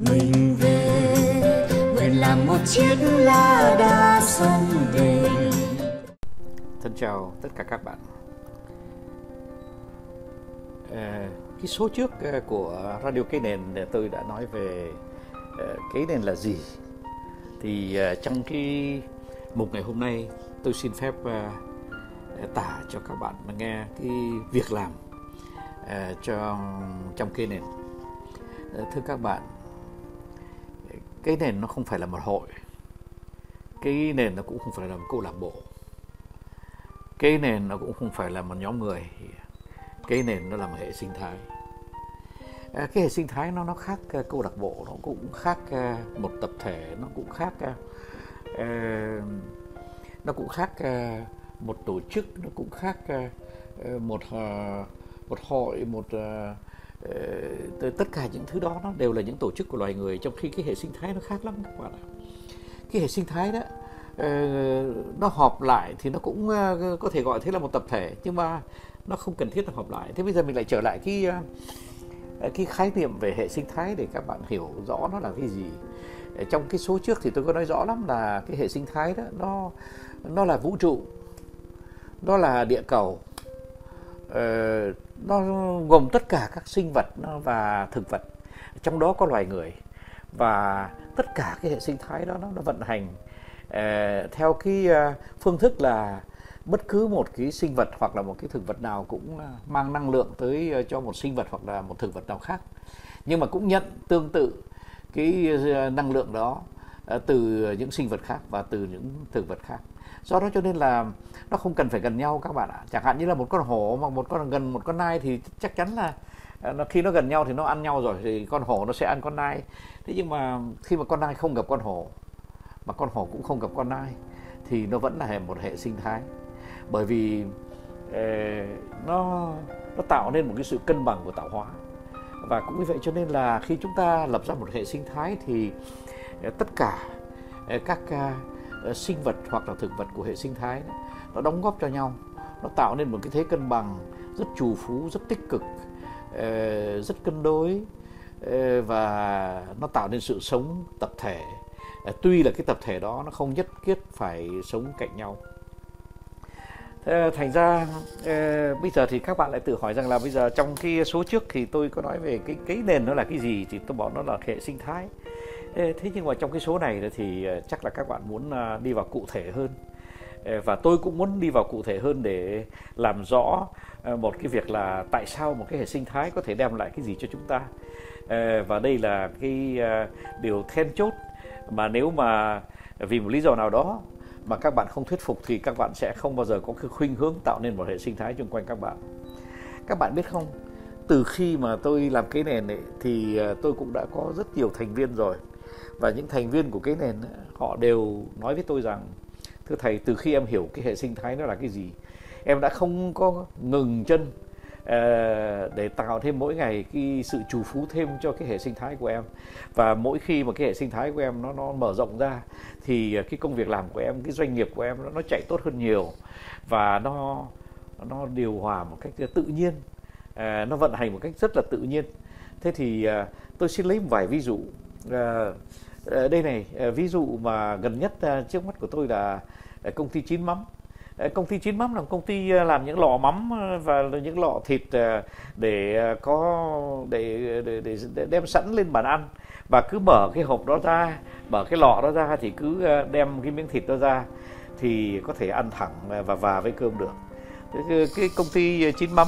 mình về nguyện làm một chiếc lá đa sông về Thân chào tất cả các bạn. À, cái số trước ờ, của Radio Cây Nền tôi đã nói về ờ, cái nền là gì. Thì trong cái mục ngày hôm nay tôi xin phép tả cho các bạn mà nghe cái việc làm cho trong cây nền. Thưa các bạn, cái nền nó không phải là một hội, cái nền nó cũng không phải là một câu lạc bộ. Cái nền nó cũng không phải là một nhóm người. Cái nền nó là một hệ sinh thái. À, cái hệ sinh thái nó nó khác uh, câu lạc bộ nó cũng khác uh, một tập thể nó cũng khác uh, nó cũng khác một tổ chức nó cũng khác một một hội một Ờ, tất cả những thứ đó nó đều là những tổ chức của loài người, trong khi cái hệ sinh thái nó khác lắm các bạn ạ. Cái hệ sinh thái đó ờ, nó họp lại thì nó cũng ờ, có thể gọi thế là một tập thể, nhưng mà nó không cần thiết là họp lại. Thế bây giờ mình lại trở lại cái cái khái niệm về hệ sinh thái để các bạn hiểu rõ nó là cái gì. Trong cái số trước thì tôi có nói rõ lắm là cái hệ sinh thái đó, nó nó là vũ trụ, nó là địa cầu nó gồm tất cả các sinh vật và thực vật. Trong đó có loài người. Và tất cả cái hệ sinh thái đó nó, nó vận hành uh, theo cái uh, phương thức là bất cứ một cái sinh vật hoặc là một cái thực vật nào cũng ờ, mang năng lượng tới cho một sinh vật hoặc là một thực vật nào khác. Nhưng mà cũng nhận tương tự cái năng lượng đó Ờ, từ những sinh vật khác và từ những thực vật khác. Do đó cho nên là nó không cần phải gần nhau các bạn ạ. Chẳng hạn như là một con hổ mà một con gần một con nai thì chắc chắn là ờ, nó khi nó gần nhau thì nó ăn nhau rồi thì con hổ nó sẽ ăn con nai. Thế nhưng mà khi mà con nai không gặp con hổ mà con hổ cũng không gặp con nai thì nó vẫn là một hệ sinh thái. Bởi vì eh, nó nó tạo nên một cái sự cân bằng của tạo hóa. Và cũng như vậy cho nên là khi chúng ta lập ra một hệ sinh thái thì Ờ, tất cả ờ, các ờ, sinh vật hoặc là thực vật của hệ sinh thái nó đóng góp cho nhau. Nó tạo nên một cái thế cân bằng rất trù phú, rất tích cực rất cân đối và nó tạo nên sự sống tập thể. Tuy là cái tập thể đó nó không nhất thiết phải sống cạnh nhau. Thành ra bây giờ thì các bạn lại tự hỏi rằng là bây giờ trong cái số trước thì tôi có nói về cái cái nền nó là cái gì, thì tôi bảo nó là hệ sinh thái thế nhưng mà trong cái số này thì ờ, chắc là các bạn muốn ờ, đi vào cụ thể hơn. Và tôi cũng muốn đi vào cụ thể hơn để làm rõ ờ, một cái việc là tại sao một cái hệ sinh thái có thể đem lại cái gì cho chúng ta. Và đây là cái điều then chốt mà nếu mà vì một lý do nào đó mà các bạn không thuyết phục thì các bạn sẽ không bao giờ có cái khuynh hướng tạo nên một hệ sinh thái xung quanh các bạn. Các bạn biết không từ khi mà tôi làm cái nền ấy, thì tôi cũng đã có rất nhiều thành viên rồi và những thành viên của cái nền họ đều nói với tôi rằng thưa thầy từ khi em hiểu cái hệ sinh thái nó là cái gì em đã không có ngừng chân ờ, để tạo thêm mỗi ngày cái sự trù phú thêm cho cái hệ sinh thái của em. Và mỗi khi mà cái hệ sinh thái của em nó nó mở rộng ra thì ờ, cái công việc làm của em cái doanh nghiệp của em nó, nó chạy tốt hơn nhiều. Và nó nó điều hòa một cách tự nhiên ờ, nó vận hành một cách rất là tự nhiên. Thế thì tôi xin lấy một vài ví dụ Ờ, ờ, đây này ờ, ví dụ mà gần nhất trước mắt của tôi là công ty chín mắm. Công ty chín mắm là công ty làm những lọ mắm và những lọ thịt để có để, để, để, để đem sẵn lên bàn ăn. Và cứ mở cái hộp đó ra mở cái lọ đó ra thì cứ đem cái miếng thịt đó ra thì có thể ăn thẳng và và với cơm được. Cái, cái công ty chín mắm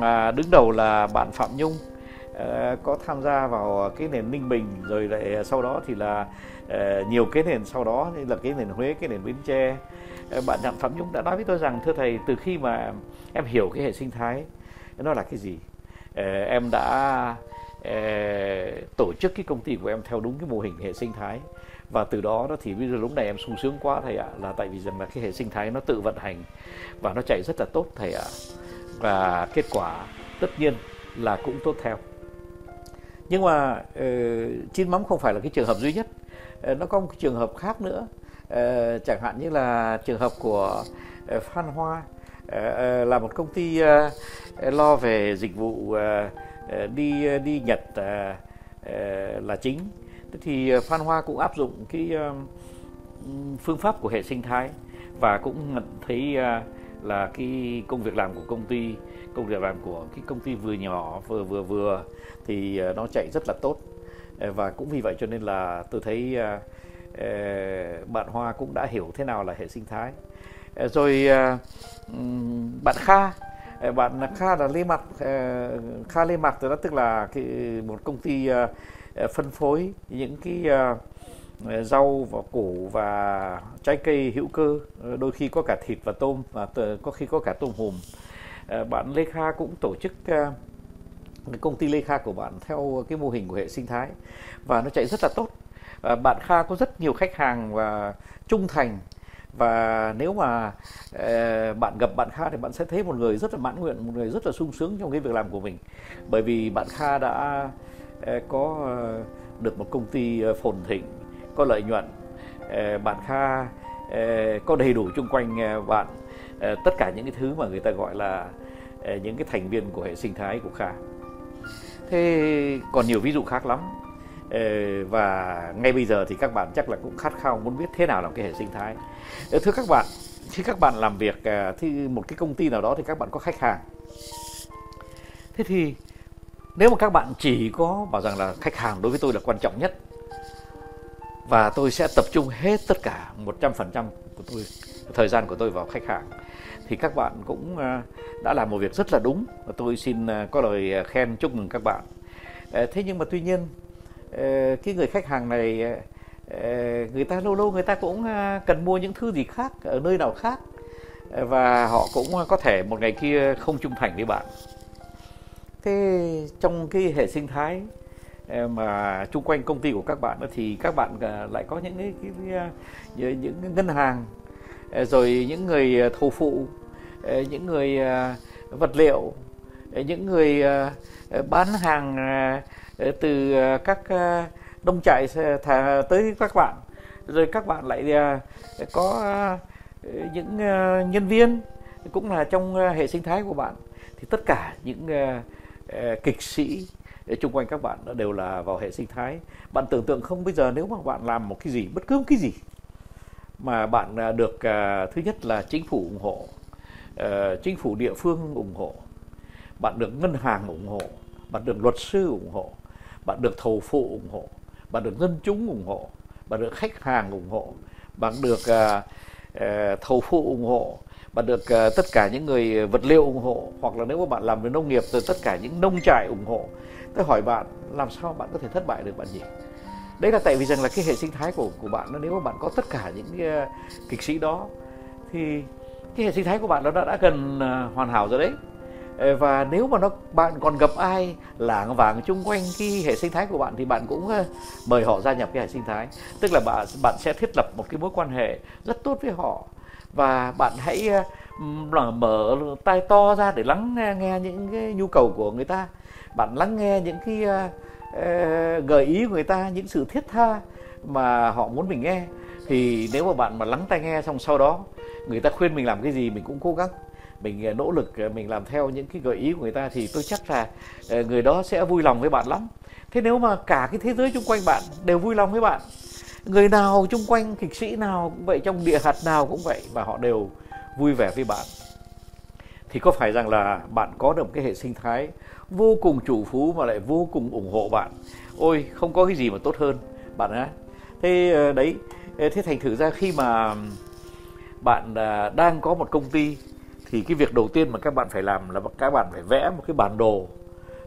mà đứng đầu là bạn Phạm Nhung. Ờ, có tham gia vào cái nền Ninh Bình rồi lại sau đó thì là ờ, nhiều cái nền sau đó, như là cái nền Huế, cái nền Bến Tre. Ờ, bạn Đặng Phạm Nhung đã nói với tôi rằng, thưa thầy, từ khi mà em hiểu cái hệ sinh thái nó là cái gì? Em đã tổ chức cái công ty của em theo đúng cái mô hình hệ sinh thái và từ đó đó thì bây giờ lúc này em sung sướng quá thầy ạ, là tại vì rằng là cái hệ sinh thái nó tự vận hành và nó chạy rất là tốt thầy ạ. Và kết quả tất nhiên là cũng tốt theo nhưng mà uh, chín mắm không phải là cái trường hợp duy nhất. Uh, nó có một cái trường hợp khác nữa. Uh, chẳng hạn như là trường hợp của uh, Phan Hoa. Uh, uh, là một công ty uh, lo về dịch vụ uh, đi đi Nhật uh, là chính. Thế thì Phan Hoa cũng áp dụng cái phương pháp của hệ sinh thái và cũng nhận thấy là cái công việc làm của công ty công việc làm của cái công ty vừa nhỏ, vừa vừa vừa thì ờ, nó chạy rất là tốt. Ờ, và cũng vì vậy cho nên là tôi thấy ờ, bạn Hoa cũng đã hiểu thế nào là hệ sinh thái. Rồi bạn Kha bạn Kha là Lê Mặt Kha Lê Mặt đó, tức là cái, một công ty phân phối những cái rau và củ và trái cây hữu cơ. Đôi khi có cả thịt và tôm và có khi có cả tôm hùm. Ờ, bạn Lê Kha cũng tổ chức ờ, cái công ty Lê Kha của bạn theo cái mô hình của hệ sinh thái và nó chạy rất là tốt. Ờ, bạn Kha có rất nhiều khách hàng và trung thành và nếu mà bạn gặp bạn Kha thì bạn sẽ thấy một người rất là mãn nguyện, một người rất là sung sướng trong cái việc làm của mình. Bởi vì bạn Kha đã có được một công ty phồn thịnh, có lợi nhuận. Bạn Kha có đầy đủ chung quanh bạn. Ờ, tất cả những cái thứ mà người ta gọi là ờ, những cái thành viên của hệ sinh thái của Kha. Thế còn nhiều ví dụ khác lắm. Ờ, và ngay bây giờ thì các bạn chắc là cũng khát khao muốn biết thế nào là cái hệ sinh thái. Thưa các bạn, khi các bạn làm việc thì một cái công ty nào đó thì các bạn có khách hàng. Thế thì nếu mà các bạn chỉ có bảo rằng là khách hàng đối với tôi là quan trọng nhất, và tôi sẽ tập trung hết tất cả 100% của tôi, thời gian của tôi vào khách hàng thì các bạn cũng à, đã làm một việc rất là đúng. Và tôi xin à, có lời à, khen chúc mừng các bạn. Ờ, thế nhưng mà tuy nhiên ờ, cái người khách hàng này ờ, người ta lâu lâu người ta cũng cần mua những thứ gì khác ở nơi nào khác. Và họ cũng có thể một ngày kia không trung thành với bạn. Thế trong cái hệ sinh thái mà chung quanh công ty của các bạn thì các bạn lại có những cái, cái, cái những ngân hàng rồi những người thầu phụ. Ờ, những người ờ, vật liệu ờ, những người bán hàng từ các đông chạy tới các bạn. Rồi các bạn lại có những nhân viên cũng là trong hệ sinh thái của bạn. Thì tất cả những kịch sĩ chung quanh các bạn đều là vào hệ sinh thái. Bạn tưởng tượng không, bây giờ nếu mà bạn làm một cái gì, bất cứ một cái gì mà bạn được thứ nhất là chính phủ ủng hộ Ờ, chính phủ địa phương ủng hộ bạn được ngân hàng ủng hộ bạn được luật sư ủng hộ bạn được thầu phụ ủng hộ bạn được dân chúng ủng hộ bạn được khách hàng ủng hộ bạn được uh, uh, thầu phụ ủng hộ bạn được uh, tất cả những người vật liệu ủng hộ hoặc là nếu mà bạn làm về nông nghiệp từ tất cả những nông trại ủng hộ. Tôi hỏi bạn làm sao bạn có thể thất bại được bạn nhỉ? Đấy là tại vì rằng là cái hệ sinh thái của của bạn nếu mà bạn có tất cả những uh, kịch sĩ đó thì cái hệ sinh thái của bạn nó đã, đã gần à, hoàn hảo rồi đấy. Ờ, và nếu mà nó bạn còn gặp ai lảng vảng chung quanh cái hệ sinh thái của bạn thì bạn cũng ờ, mời họ gia nhập cái hệ sinh thái. Tức là bạn bạn sẽ thiết lập một cái mối quan hệ rất tốt với họ. Và bạn hãy ờ, mở tai to ra để lắng nghe những cái nhu cầu của người ta. Bạn lắng nghe những cái uh, gợi ý của người ta những sự thiết tha mà họ muốn mình nghe. Thì nếu mà bạn mà lắng tai nghe xong sau đó người ta khuyên mình làm cái gì mình cũng cố gắng. Mình à, nỗ lực à, mình làm theo những cái gợi ý của người ta thì tôi chắc là à, người đó sẽ vui lòng với bạn lắm. Thế nếu mà cả cái thế giới xung quanh bạn đều vui lòng với bạn, người nào chung quanh, kịch sĩ nào cũng vậy, trong địa hạt nào cũng vậy và họ đều vui vẻ với bạn, thì có phải rằng là bạn có được một cái hệ sinh thái vô cùng chủ phú mà lại vô cùng ủng hộ bạn? Ôi, không có cái gì mà tốt hơn, bạn á thế đấy thế thành thử ra khi mà bạn à, đang có một công ty thì cái việc đầu tiên mà các bạn phải làm là các bạn phải vẽ một cái bản đồ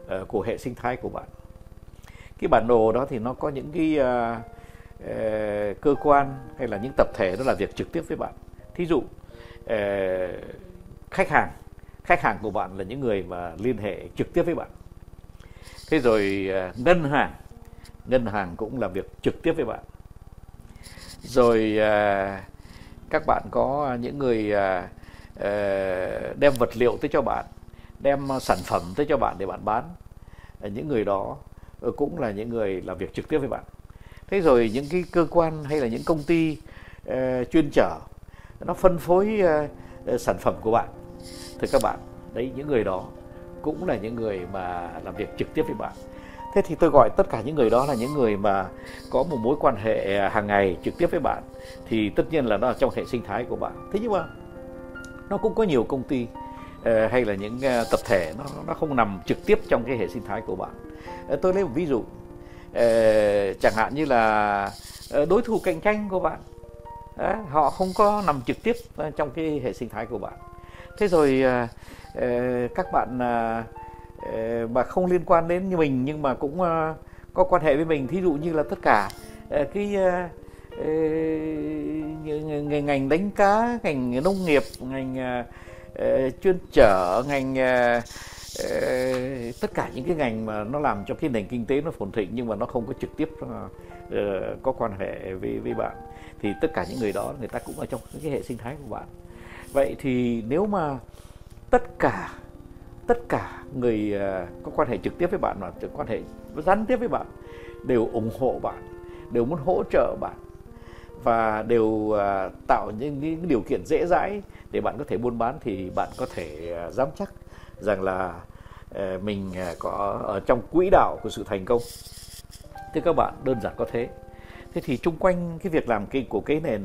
ờ, của hệ sinh thái của bạn. Cái bản đồ đó thì nó có những cái à, ờ, cơ quan hay là những tập thể nó làm việc trực tiếp với bạn. Thí dụ ờ, khách hàng khách hàng của bạn là những người mà liên hệ trực tiếp với bạn. Thế rồi ngân hàng ngân hàng cũng làm việc trực tiếp với bạn. Rồi uh, các bạn có những người uh, đem vật liệu tới cho bạn đem sản phẩm tới cho bạn để bạn bán. Ờ, những người đó ờ, cũng là những người làm việc trực tiếp với bạn. Thế rồi những cái cơ quan hay là những công ty uh, chuyên chở nó phân phối uh, sản phẩm của bạn. Thì các bạn đấy những người đó cũng là những người mà làm việc trực tiếp với bạn thế thì tôi gọi tất cả những người đó là những người mà có một mối quan hệ à, hàng ngày trực tiếp với bạn. Thì tất nhiên là nó là trong hệ sinh thái của bạn. Thế nhưng mà nó cũng có nhiều công ty à, hay là những à, tập thể nó nó không nằm trực tiếp trong cái hệ sinh thái của bạn. Tôi lấy một ví dụ. Chẳng hạn như là đối thủ cạnh tranh của bạn Đấy, họ không có nằm trực tiếp trong cái hệ sinh thái của bạn. Thế rồi các bạn Ờ, mà không liên quan đến như mình nhưng mà cũng uh, có quan hệ với mình. Thí dụ như là tất cả uh, cái uh, ngành ngành đánh cá ngành nông nghiệp ngành uh, chuyên trở ngành uh, uh, tất cả những cái ngành mà nó làm cho cái nền kinh tế nó phồn thịnh nhưng mà nó không có trực tiếp uh, có quan hệ với với bạn thì tất cả những người đó người ta cũng ở trong cái hệ sinh thái của bạn. Vậy thì nếu mà tất cả tất cả người ờ, có quan hệ trực tiếp với bạn mà quan hệ gián tiếp với bạn đều ủng hộ bạn đều muốn hỗ trợ bạn và đều ờ, tạo những, những điều kiện dễ dãi để bạn có thể buôn bán thì bạn có thể ờ, dám chắc rằng là mình có ở trong quỹ đạo của sự thành công. Thế các bạn đơn giản có thế. Thế thì chung quanh cái việc làm kinh của cái nền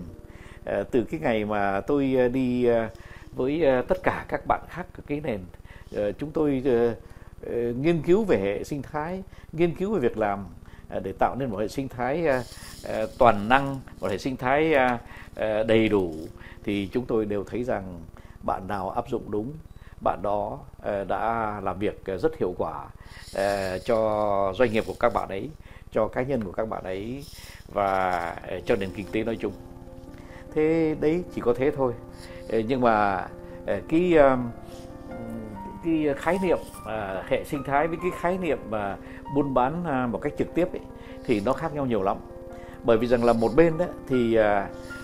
từ cái ngày mà tôi đi với tất cả các bạn khác của cái nền Ờ, chúng tôi uh, uh, nghiên cứu về hệ sinh thái nghiên cứu về việc làm uh, để tạo nên một hệ sinh thái uh, toàn năng một hệ sinh thái uh, đầy đủ thì chúng tôi đều thấy rằng bạn nào áp dụng đúng bạn đó uh, đã làm việc rất hiệu quả uh, cho doanh nghiệp của các bạn ấy cho cá nhân của các bạn ấy và cho nền kinh tế nói chung. Thế đấy chỉ có thế thôi. Nhưng mà cái cái ờ, khái niệm ờ, hệ sinh thái với cái khái niệm mà buôn bán một cách trực tiếp ấy, thì nó khác nhau nhiều lắm. Bởi vì rằng là một bên đó thì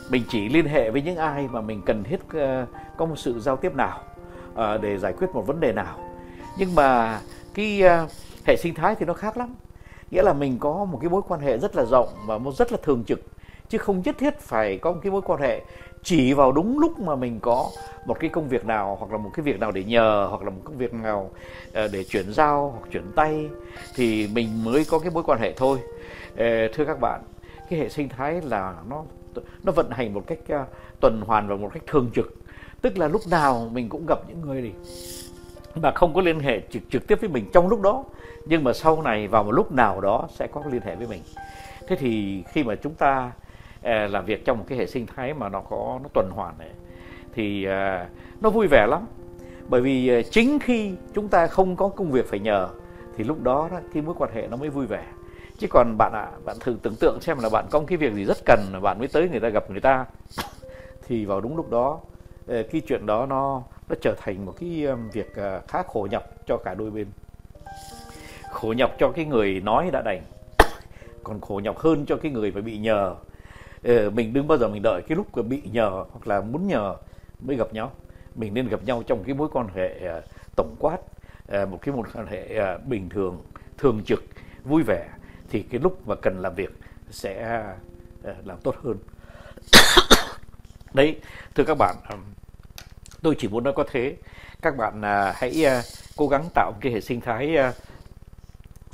mình chỉ liên hệ với những ai mà mình cần thiết có một sự giao tiếp nào để giải quyết một vấn đề nào. Nhưng mà cái hệ sinh thái thì nó khác lắm. Nghĩa là mình có một cái mối quan hệ rất là rộng và một rất là thường trực chứ không nhất thiết phải có một cái mối quan hệ chỉ vào đúng lúc mà mình có một cái công việc nào hoặc là một cái việc nào để nhờ hoặc là một công việc nào ờ, để chuyển giao hoặc chuyển tay thì mình mới có cái mối quan hệ thôi. Ờ, thưa các bạn cái hệ sinh thái là nó nó vận hành một cách ờ, tuần hoàn và một cách thường trực. Tức là lúc nào mình cũng gặp những người mà không có liên hệ trực trực tiếp với mình trong lúc đó nhưng mà sau này vào một lúc nào đó sẽ có liên hệ với mình. Thế thì khi mà chúng ta uh, Ờ, làm việc trong một cái hệ sinh thái mà nó có nó tuần hoàn này. Thì ờ, nó vui vẻ lắm. Bởi vì ờ, chính khi chúng ta không có công việc phải nhờ thì lúc đó, đó cái mối quan hệ nó mới vui vẻ. Chứ còn bạn ạ à, bạn thử tưởng tượng xem là bạn có một cái việc gì rất cần mà bạn mới tới người ta gặp người ta. Thì vào đúng lúc đó cái chuyện đó nó nó trở thành một cái việc khá khổ nhọc cho cả đôi bên. Khổ nhọc cho cái người nói đã đành. Còn khổ nhọc hơn cho cái người phải bị nhờ. Ờ, mình đừng bao giờ mình đợi cái lúc bị nhờ hoặc là muốn nhờ mới gặp nhau. Mình nên gặp nhau trong cái mối quan hệ ờ, tổng quát ờ, một cái mối quan hệ bình thường thường trực, vui vẻ. Thì cái lúc mà cần làm việc sẽ làm tốt hơn. Đấy, thưa các bạn tôi chỉ muốn nói có thế. Các bạn à, hãy à, cố gắng tạo cái hệ sinh thái à,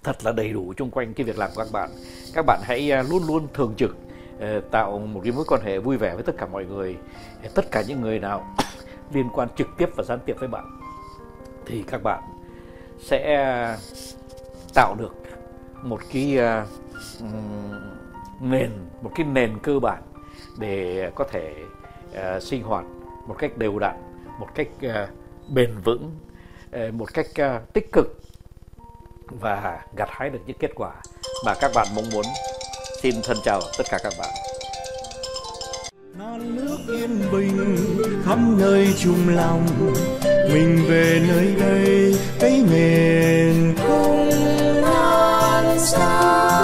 thật là đầy đủ chung quanh cái việc làm của các bạn. Các bạn hãy luôn luôn thường trực Ờ, tạo một cái mối quan hệ vui vẻ với tất cả mọi người ờ, tất cả những người nào liên quan trực tiếp và gián tiếp với bạn thì các bạn sẽ ờ, tạo được một cái uh, nền một cái nền cơ bản để có thể uh, sinh hoạt một cách đều đặn một cách uh, bền vững một cách tích cực và gặt hái được những kết quả mà các bạn mong muốn xin thân chào tất cả các bạn. Non nước yên bình khắp nơi chung lòng, mình về nơi đây, cái miền không non xa.